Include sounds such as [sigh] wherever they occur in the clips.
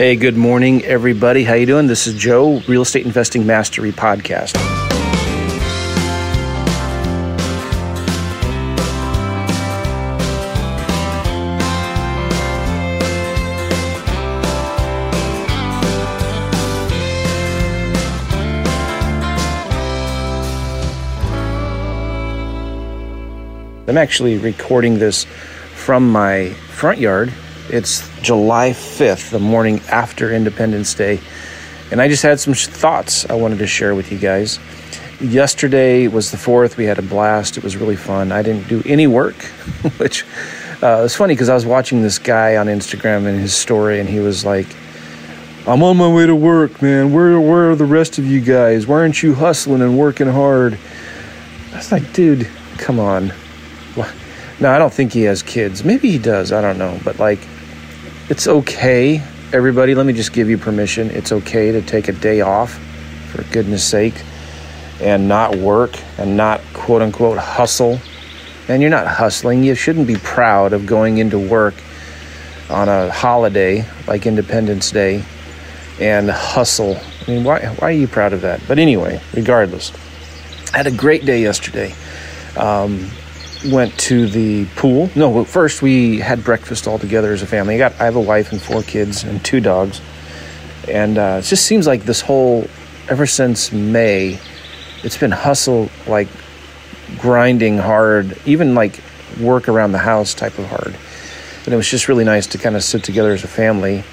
Hey, good morning, everybody. How you doing? This is Joe, Real Estate Investing Mastery Podcast. I'm actually recording this from my front yard it's July 5th, the morning after Independence Day. And I just had some thoughts I wanted to share with you guys. Yesterday was the 4th. We had a blast. It was really fun. I didn't do any work, [laughs] which uh, was funny because I was watching this guy on Instagram and his story, and he was like, I'm on my way to work, man. Where, where are the rest of you guys? Why aren't you hustling and working hard? I was like, dude, come on. No, I don't think he has kids. Maybe he does. I don't know. But like, it's okay, everybody. Let me just give you permission. It's okay to take a day off, for goodness sake, and not work and not quote unquote hustle. And you're not hustling. You shouldn't be proud of going into work on a holiday like Independence Day and hustle. I mean, why, why are you proud of that? But anyway, regardless, I had a great day yesterday. Um, went to the pool. No, first we had breakfast all together as a family. I got I have a wife and four kids and two dogs, and uh, it just seems like this whole ever since May, it's been hustle like grinding hard, even like work around the house type of hard. And it was just really nice to kind of sit together as a family,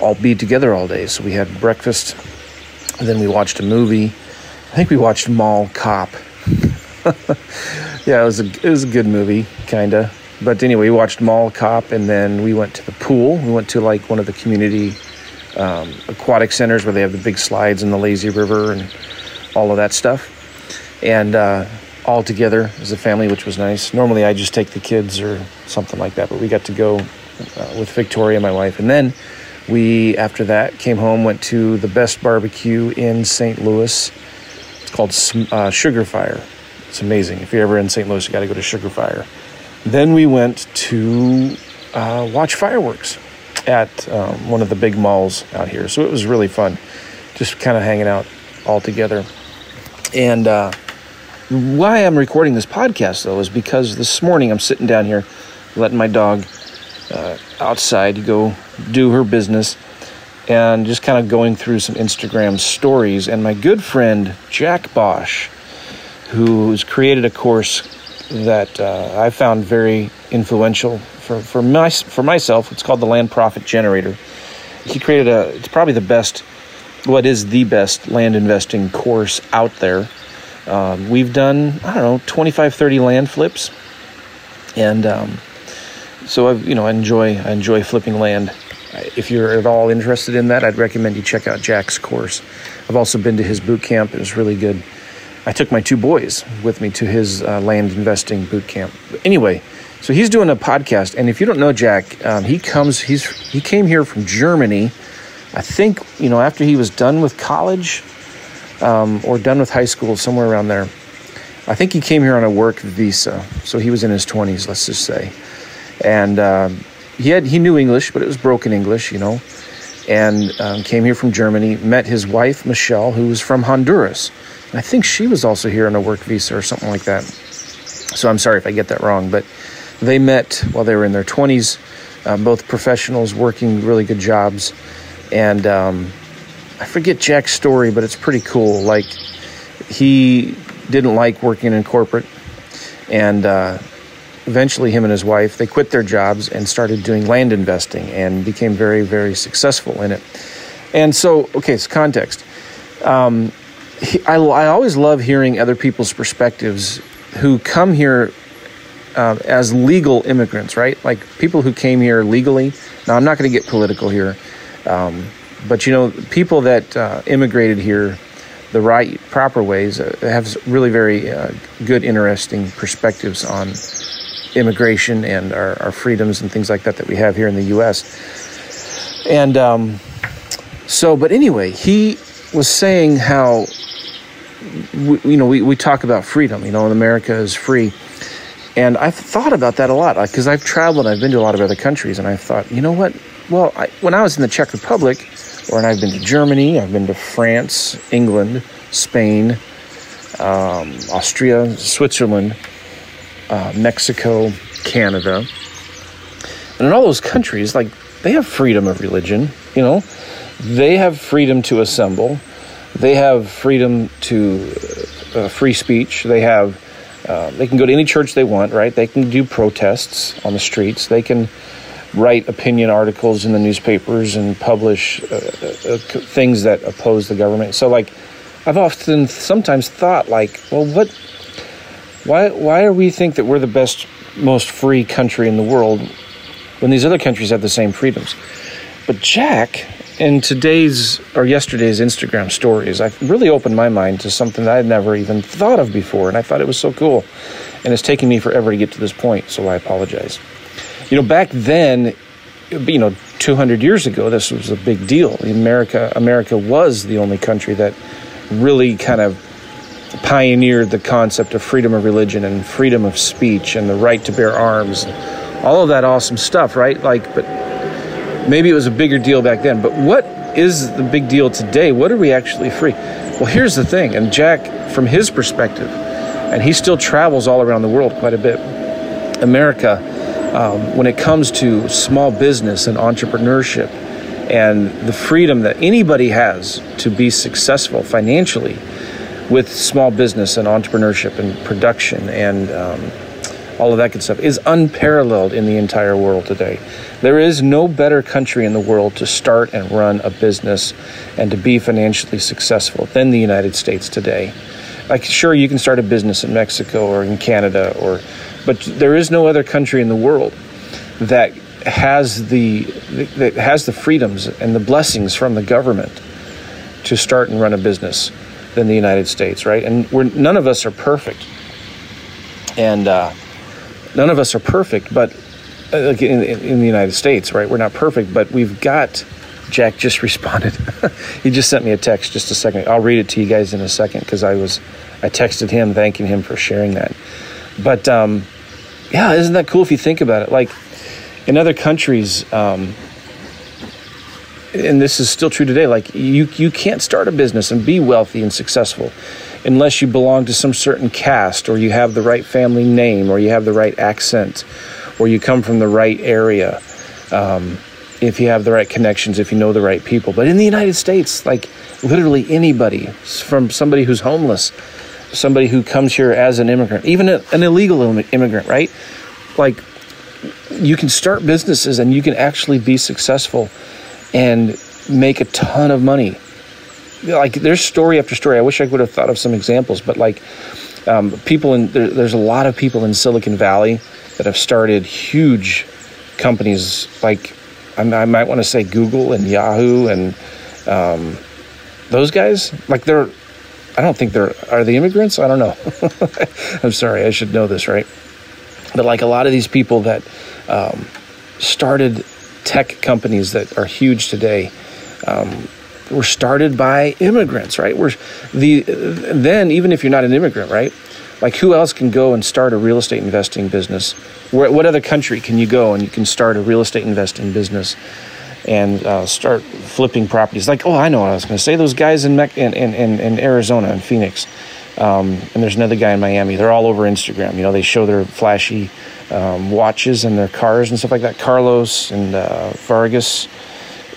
all be together all day. So we had breakfast, then we watched a movie. I think we watched Mall Cop. [laughs] yeah, it was a it was a good movie, kinda. But anyway, we watched Mall Cop, and then we went to the pool. We went to like one of the community um, aquatic centers where they have the big slides and the lazy river and all of that stuff. And uh, all together as a family, which was nice. Normally, I just take the kids or something like that, but we got to go uh, with Victoria, my wife, and then we after that came home, went to the best barbecue in St. Louis. It's called uh, Sugar Fire it's amazing. If you're ever in St. Louis, you got to go to Sugar Fire. Then we went to uh, watch fireworks at um, one of the big malls out here. So it was really fun, just kind of hanging out all together. And uh, why I'm recording this podcast, though, is because this morning I'm sitting down here letting my dog uh, outside go do her business and just kind of going through some Instagram stories. And my good friend Jack Bosch, who's created a course that uh, I found very influential for, for, my, for myself. It's called the Land Profit Generator. He created a, it's probably the best, what is the best land investing course out there. Um, we've done, I don't know, 25, 30 land flips. And um, so I've you know, I enjoy, I enjoy flipping land. If you're at all interested in that, I'd recommend you check out Jack's course. I've also been to his boot camp. It was really good. I took my two boys with me to his uh, land investing boot camp. Anyway, so he's doing a podcast, and if you don't know Jack, um, he comes. He's he came here from Germany. I think you know after he was done with college um, or done with high school, somewhere around there. I think he came here on a work visa, so he was in his twenties, let's just say, and uh, he had he knew English, but it was broken English, you know, and um, came here from Germany. Met his wife Michelle, who was from Honduras I think she was also here on a work visa or something like that. So I'm sorry if I get that wrong, but they met while they were in their 20s, um, both professionals working really good jobs. And um, I forget Jack's story, but it's pretty cool. Like, he didn't like working in corporate, and uh, eventually, him and his wife they quit their jobs and started doing land investing and became very, very successful in it. And so, okay, so context. Um, I, I always love hearing other people's perspectives who come here uh, as legal immigrants, right? Like people who came here legally. Now, I'm not going to get political here, um, but you know, people that uh, immigrated here the right, proper ways uh, have really very uh, good, interesting perspectives on immigration and our, our, freedoms and things like that that we have here in the U.S. And um, so, but anyway, he was saying how we, you know, we, we talk about freedom, you know, and America is free. And I've thought about that a lot because I've traveled, and I've been to a lot of other countries, and I thought, you know what? well, I, when I was in the Czech Republic, or and I've been to Germany, I've been to France, England, Spain, um, Austria, Switzerland, uh, Mexico, Canada, and in all those countries, like they have freedom of religion. You know, they have freedom to assemble. They have freedom to uh, free speech. They have uh, they can go to any church they want, right? They can do protests on the streets. They can write opinion articles in the newspapers and publish uh, uh, things that oppose the government. So, like, I've often sometimes thought, like, well, what? Why? Why do we think that we're the best, most free country in the world when these other countries have the same freedoms? But Jack, in today's or yesterday's Instagram stories, I really opened my mind to something that I had never even thought of before, and I thought it was so cool. And it's taken me forever to get to this point, so I apologize. You know, back then, you know, 200 years ago, this was a big deal. America, America was the only country that really kind of pioneered the concept of freedom of religion and freedom of speech and the right to bear arms, all of that awesome stuff, right? Like, but maybe it was a bigger deal back then. But what is the big deal today? What are we actually free? Well, here's the thing, and Jack, from his perspective, and he still travels all around the world quite a bit. America, um, when it comes to small business and entrepreneurship, and the freedom that anybody has to be successful financially with small business and entrepreneurship and production and um, all of that good stuff, is unparalleled in the entire world today. There is no better country in the world to start and run a business and to be financially successful than the United States today. Like, sure, you can start a business in Mexico or in Canada, or, but there is no other country in the world that has the that has the freedoms and the blessings from the government to start and run a business than the United States, right? And we're none of us are perfect, and uh, none of us are perfect, but uh, like in, in the United States, right? We're not perfect, but we've got. Jack just [laughs] responded. he just sent me a text just a second. I'll read it to you guys in a second because I was, I texted him thanking him for sharing that. But um, yeah, isn't that cool if you think about it? Like in other countries, um, and this is still true today. Like you, you can't start a business and be wealthy and successful unless you belong to some certain caste or you have the right family name or you have the right accent or you come from the right area. Um, if you have the right connections, if you know the right people. But in the United States, like literally anybody, from somebody who's homeless, somebody who comes here as an immigrant, even an illegal immigrant, right? Like you can start businesses and you can actually be successful and make a ton of money like there's story after story. I wish I would have thought of some examples, but like um, people in there, there's a lot of people in Silicon Valley that have started huge companies like I, I might want to say Google and Yahoo and um, those guys. Like they're I don't think they're are they immigrants? I don't know. [laughs] I'm sorry, I should know this, right? But like a lot of these people that um, started tech companies that are huge today. Um, were started by immigrants, right? We're the then even if you're not an immigrant, right? Like who else can go and start a real estate investing business? Where, what other country can you go and you can start a real estate investing business and uh, start flipping properties? Like oh, I know what I was going to say. Those guys in, in, in, in Arizona and Phoenix, um, and there's another guy in Miami. They're all over Instagram. You know, they show their flashy um, watches and their cars and stuff like that. Carlos and uh, Vargas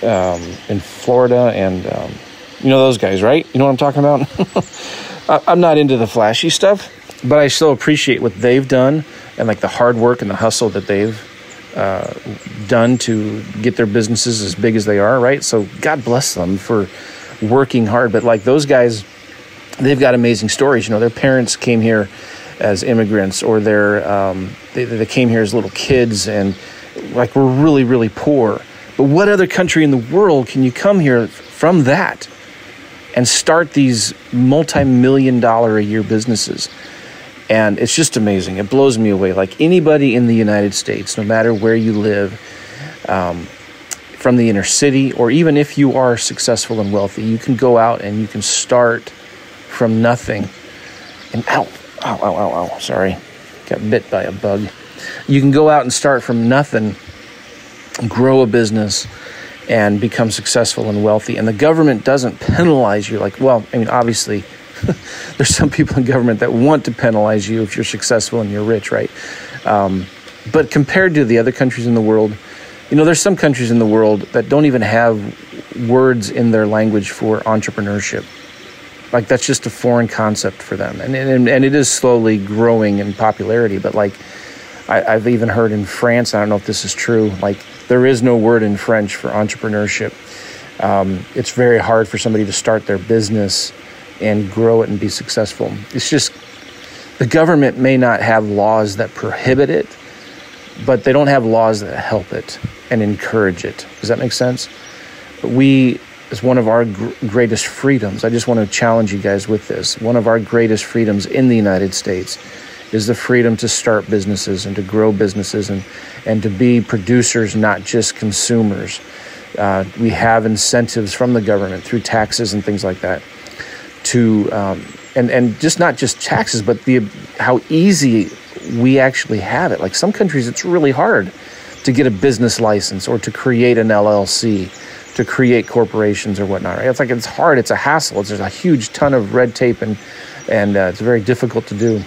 um, in Florida, and um, you know those guys, right? You know what I'm talking about? [laughs] I'm not into the flashy stuff, but I still appreciate what they've done and like the hard work and the hustle that they've uh, done to get their businesses as big as they are, right? So God bless them for working hard. But like those guys, they've got amazing stories. You know, their parents came here as immigrants, or their um, they, they came here as little kids, and like we're really really poor but what other country in the world can you come here from that and start these multi million dollar a year businesses? And it's just amazing. It blows me away. Like anybody in the United States, no matter where you live, um, from the inner city, or even if you are successful and wealthy, you can go out and you can start from nothing. And ow, ow, ow, ow, ow, sorry, got bit by a bug. You can go out and start from nothing grow a business and become successful and wealthy. And the government doesn't penalize you like, well, I mean, obviously, [laughs] there's some people in government that want to penalize you if you're successful and you're rich, right? Um, but compared to the other countries in the world, you know, there's some countries in the world that don't even have words in their language for entrepreneurship. Like that's just a foreign concept for them, and and, and it is slowly growing in popularity. But like, I, I've even heard in France, I don't know if this is true. Like, there is no word in French for entrepreneurship. Um, it's very hard for somebody to start their business and grow it and be successful. It's just the government may not have laws that prohibit it, but they don't have laws that help it and encourage it. Does that make sense? But we, as one of our gr- greatest freedoms, I just want to challenge you guys with this. One of our greatest freedoms in the United States is the freedom to start businesses and to grow businesses and, and to be producers, not just consumers. Uh, we have incentives from the government through taxes and things like that to um, and and just not just taxes, but the how easy we actually have it. Like some countries, it's really hard to get a business license or to create an LLC, to create corporations or whatnot. Right? It's like it's hard. It's a hassle. It's, there's a huge ton of red tape and and uh, it's very difficult to do.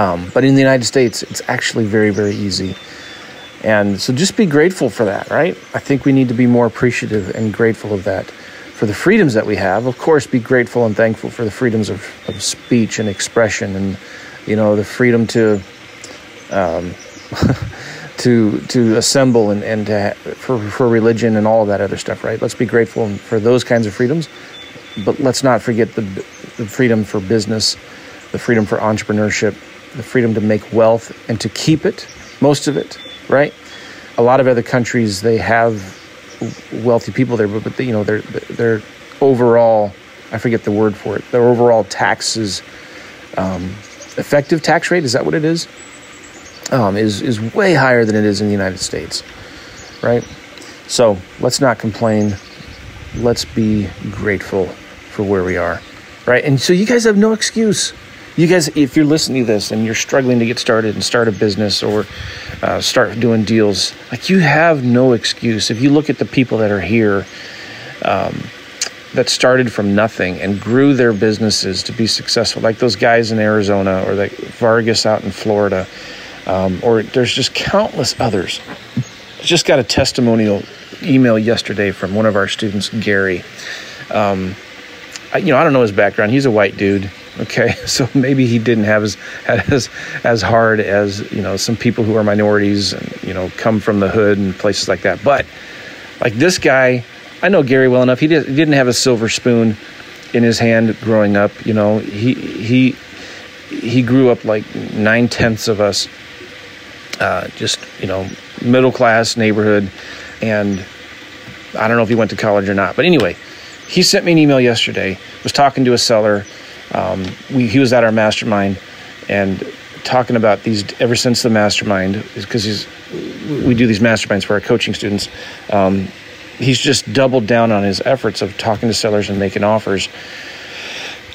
Um, but in the United States, it's actually very very easy. And so just be grateful for that, right? I think we need to be more appreciative and grateful of that for the freedoms that we have. Of course, be grateful and thankful for the freedoms of, of speech and expression and, you know, the freedom to, um, [laughs] to, to assemble and, and to, for, for religion and all of that other stuff, right? Let's be grateful for those kinds of freedoms, but let's not forget the, the freedom for business, the freedom for entrepreneurship, the freedom to make wealth and to keep it, most of it, right? A lot of other countries, they have wealthy people there, but, but you know, their their overall, I forget the word for it. Their overall taxes, um, effective tax rate is that what it is? Um, is is way higher than it is in the United States, right? So let's not complain. Let's be grateful for where we are, right? And so you guys have no excuse you guys, if you're listening to this and you're struggling to get started and start a business or uh, start doing deals, like you have no excuse. If you look at the people that are here um, that started from nothing and grew their businesses to be successful, like those guys in Arizona or like Vargas out in Florida, um, or there's just countless others. Just got a testimonial email yesterday from one of our students, Gary. Um, I, you know, I don't know his background. He's a white dude Okay, [laughs] so maybe he didn't have as as as hard as you know some people who are minorities and you know come from the hood and places like that. But like this guy, I know Gary well enough. He, did, he didn't have a silver spoon in his hand growing up. You know, he he he grew up like nine tenths of us, uh, just you know middle class neighborhood, and I don't know if he went to college or not. But anyway, he sent me an email yesterday. Was talking to a seller um, we, he was at our mastermind and talking about these ever since the mastermind because he's we do these masterminds for our coaching students. Um, he's just doubled down on his efforts of talking to sellers and making offers.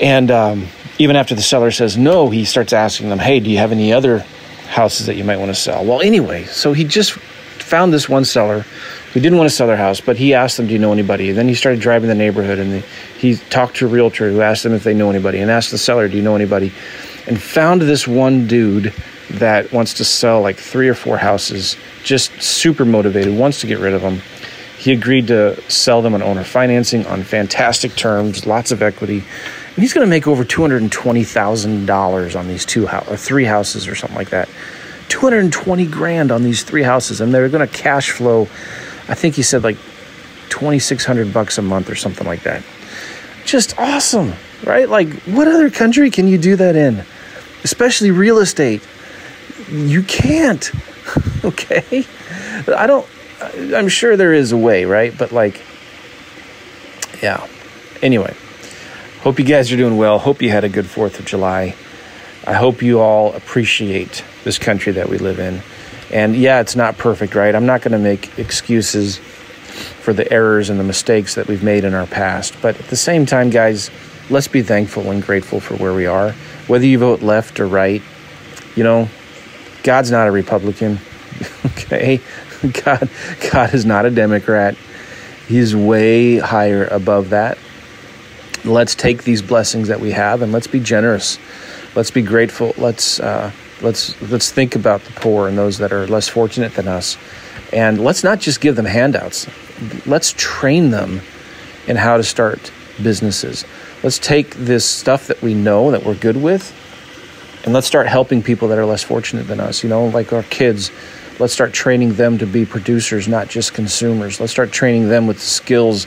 And um, even after the seller says no, he starts asking them, "Hey, do you have any other houses that you might want to sell?" Well, anyway, so he just found this one seller who didn't want to sell their house, but he asked them, "Do you know anybody?" And then he started driving the neighborhood, and he talked to a realtor who asked them if they know anybody, and asked the seller, "Do you know anybody?" And found this one dude that wants to sell like three or four houses, just super motivated, wants to get rid of them. He agreed to sell them on owner financing on fantastic terms, lots of equity. And he's going to make over $220,000 on these two or three houses or something like that. 220 grand on these three houses and they're going to cash flow I think he said like 2600 bucks a month or something like that. Just awesome, right? Like what other country can you do that in? Especially real estate. You can't. [laughs] okay? I don't I'm sure there is a way, right? But like yeah. Anyway, hope you guys are doing well. Hope you had a good 4th of July. I hope you all appreciate this country that we live in. And yeah, it's not perfect, right? I'm not going to make excuses for the errors and the mistakes that we've made in our past. But at the same time, guys, let's be thankful and grateful for where we are. Whether you vote left or right, you know, God's not a Republican, [laughs] okay? [laughs] God, God is not a Democrat. He's way higher above that. Let's take these blessings that we have and let's be generous. Let's be grateful. Let's uh, let's let's think about the poor and those that are less fortunate than us. And let's not just give them handouts. Let's train them in how to start businesses. Let's take this stuff that we know that we're good with and let's start helping people that are less fortunate than us, you know, like our kids. Let's start training them to be producers, not just consumers. Let's start training them with the skills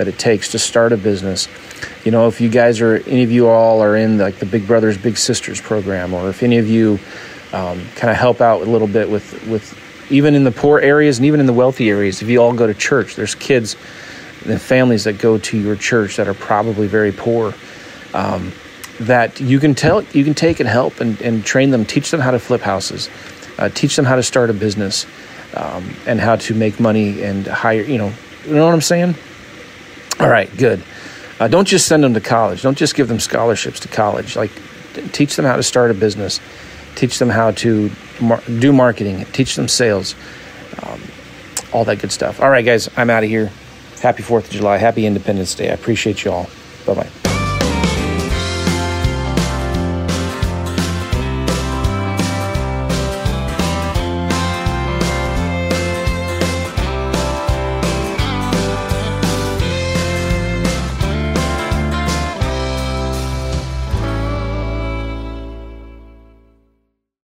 that it takes to start a business. You know, if you guys are, any of you all are in like the Big Brothers Big Sisters program, or if any of you um, kind of help out a little bit with with even in the poor areas and even in the wealthy areas, if you all go to church, there's kids and families that go to your church that are probably very poor. Um, that you can tell you can take and help and, and train them, teach them how to flip houses, uh, teach them how to start a business, um, and how to make money and hire. You know, you know what I'm saying? All right, good. Uh, don't just send them to college. Don't just give them scholarships to college. Like, teach them how to start a business. Teach them how to mar- do marketing. Teach them sales. Um, all that good stuff. All right, guys, I'm out of here. Happy 4th of July. Happy Independence Day. I appreciate you all. Bye bye.